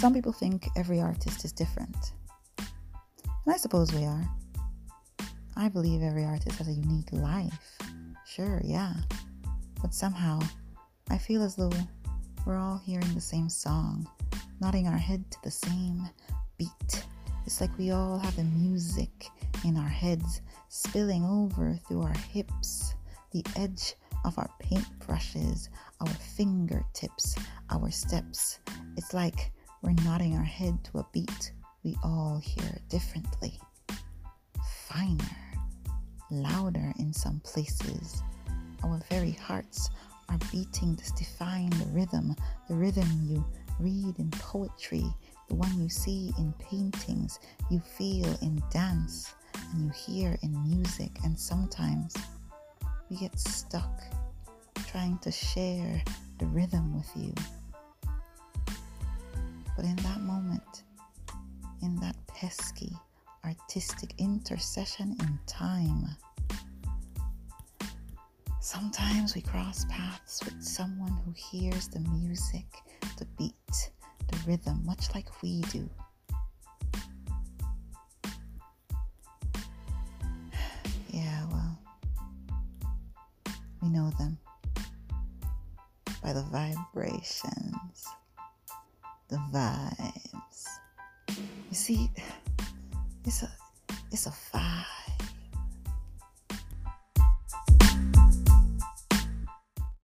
Some people think every artist is different. And I suppose we are. I believe every artist has a unique life. Sure, yeah. But somehow, I feel as though we're all hearing the same song, nodding our head to the same beat. It's like we all have the music in our heads spilling over through our hips, the edge of our paintbrushes, our fingertips, our steps. It's like we're nodding our head to a beat we all hear differently. Finer, louder in some places. Our very hearts are beating this define the rhythm, the rhythm you read in poetry, the one you see in paintings, you feel in dance, and you hear in music, and sometimes we get stuck trying to share the rhythm with you. But in that moment, in that pesky artistic intercession in time, sometimes we cross paths with someone who hears the music, the beat, the rhythm, much like we do. Yeah, well, we know them by the vibrations, the vibes. You see, it's a it's a vibe.